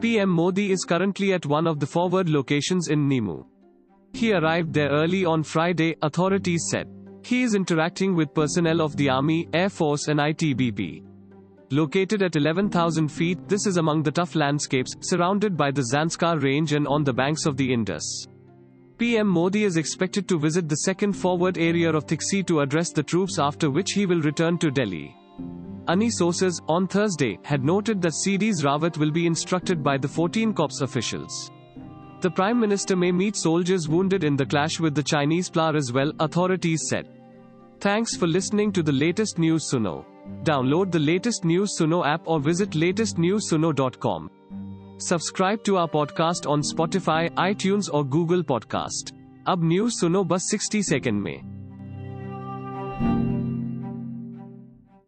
PM Modi is currently at one of the forward locations in Nimu. He arrived there early on Friday, authorities said. He is interacting with personnel of the Army, Air Force, and ITBP. Located at 11,000 feet, this is among the tough landscapes, surrounded by the Zanskar Range and on the banks of the Indus. PM Modi is expected to visit the second forward area of Thiksey to address the troops after which he will return to Delhi. ANI sources, on Thursday, had noted that CDS Rawat will be instructed by the 14 corps officials. The Prime Minister may meet soldiers wounded in the clash with the Chinese PLA as well, authorities said. Thanks for listening to the latest news Suno. Download the latest news Suno app or visit latestnewsuno.com. Subscribe to our podcast on Spotify, iTunes or Google Podcast. Ab news Suno bus 60 second mein.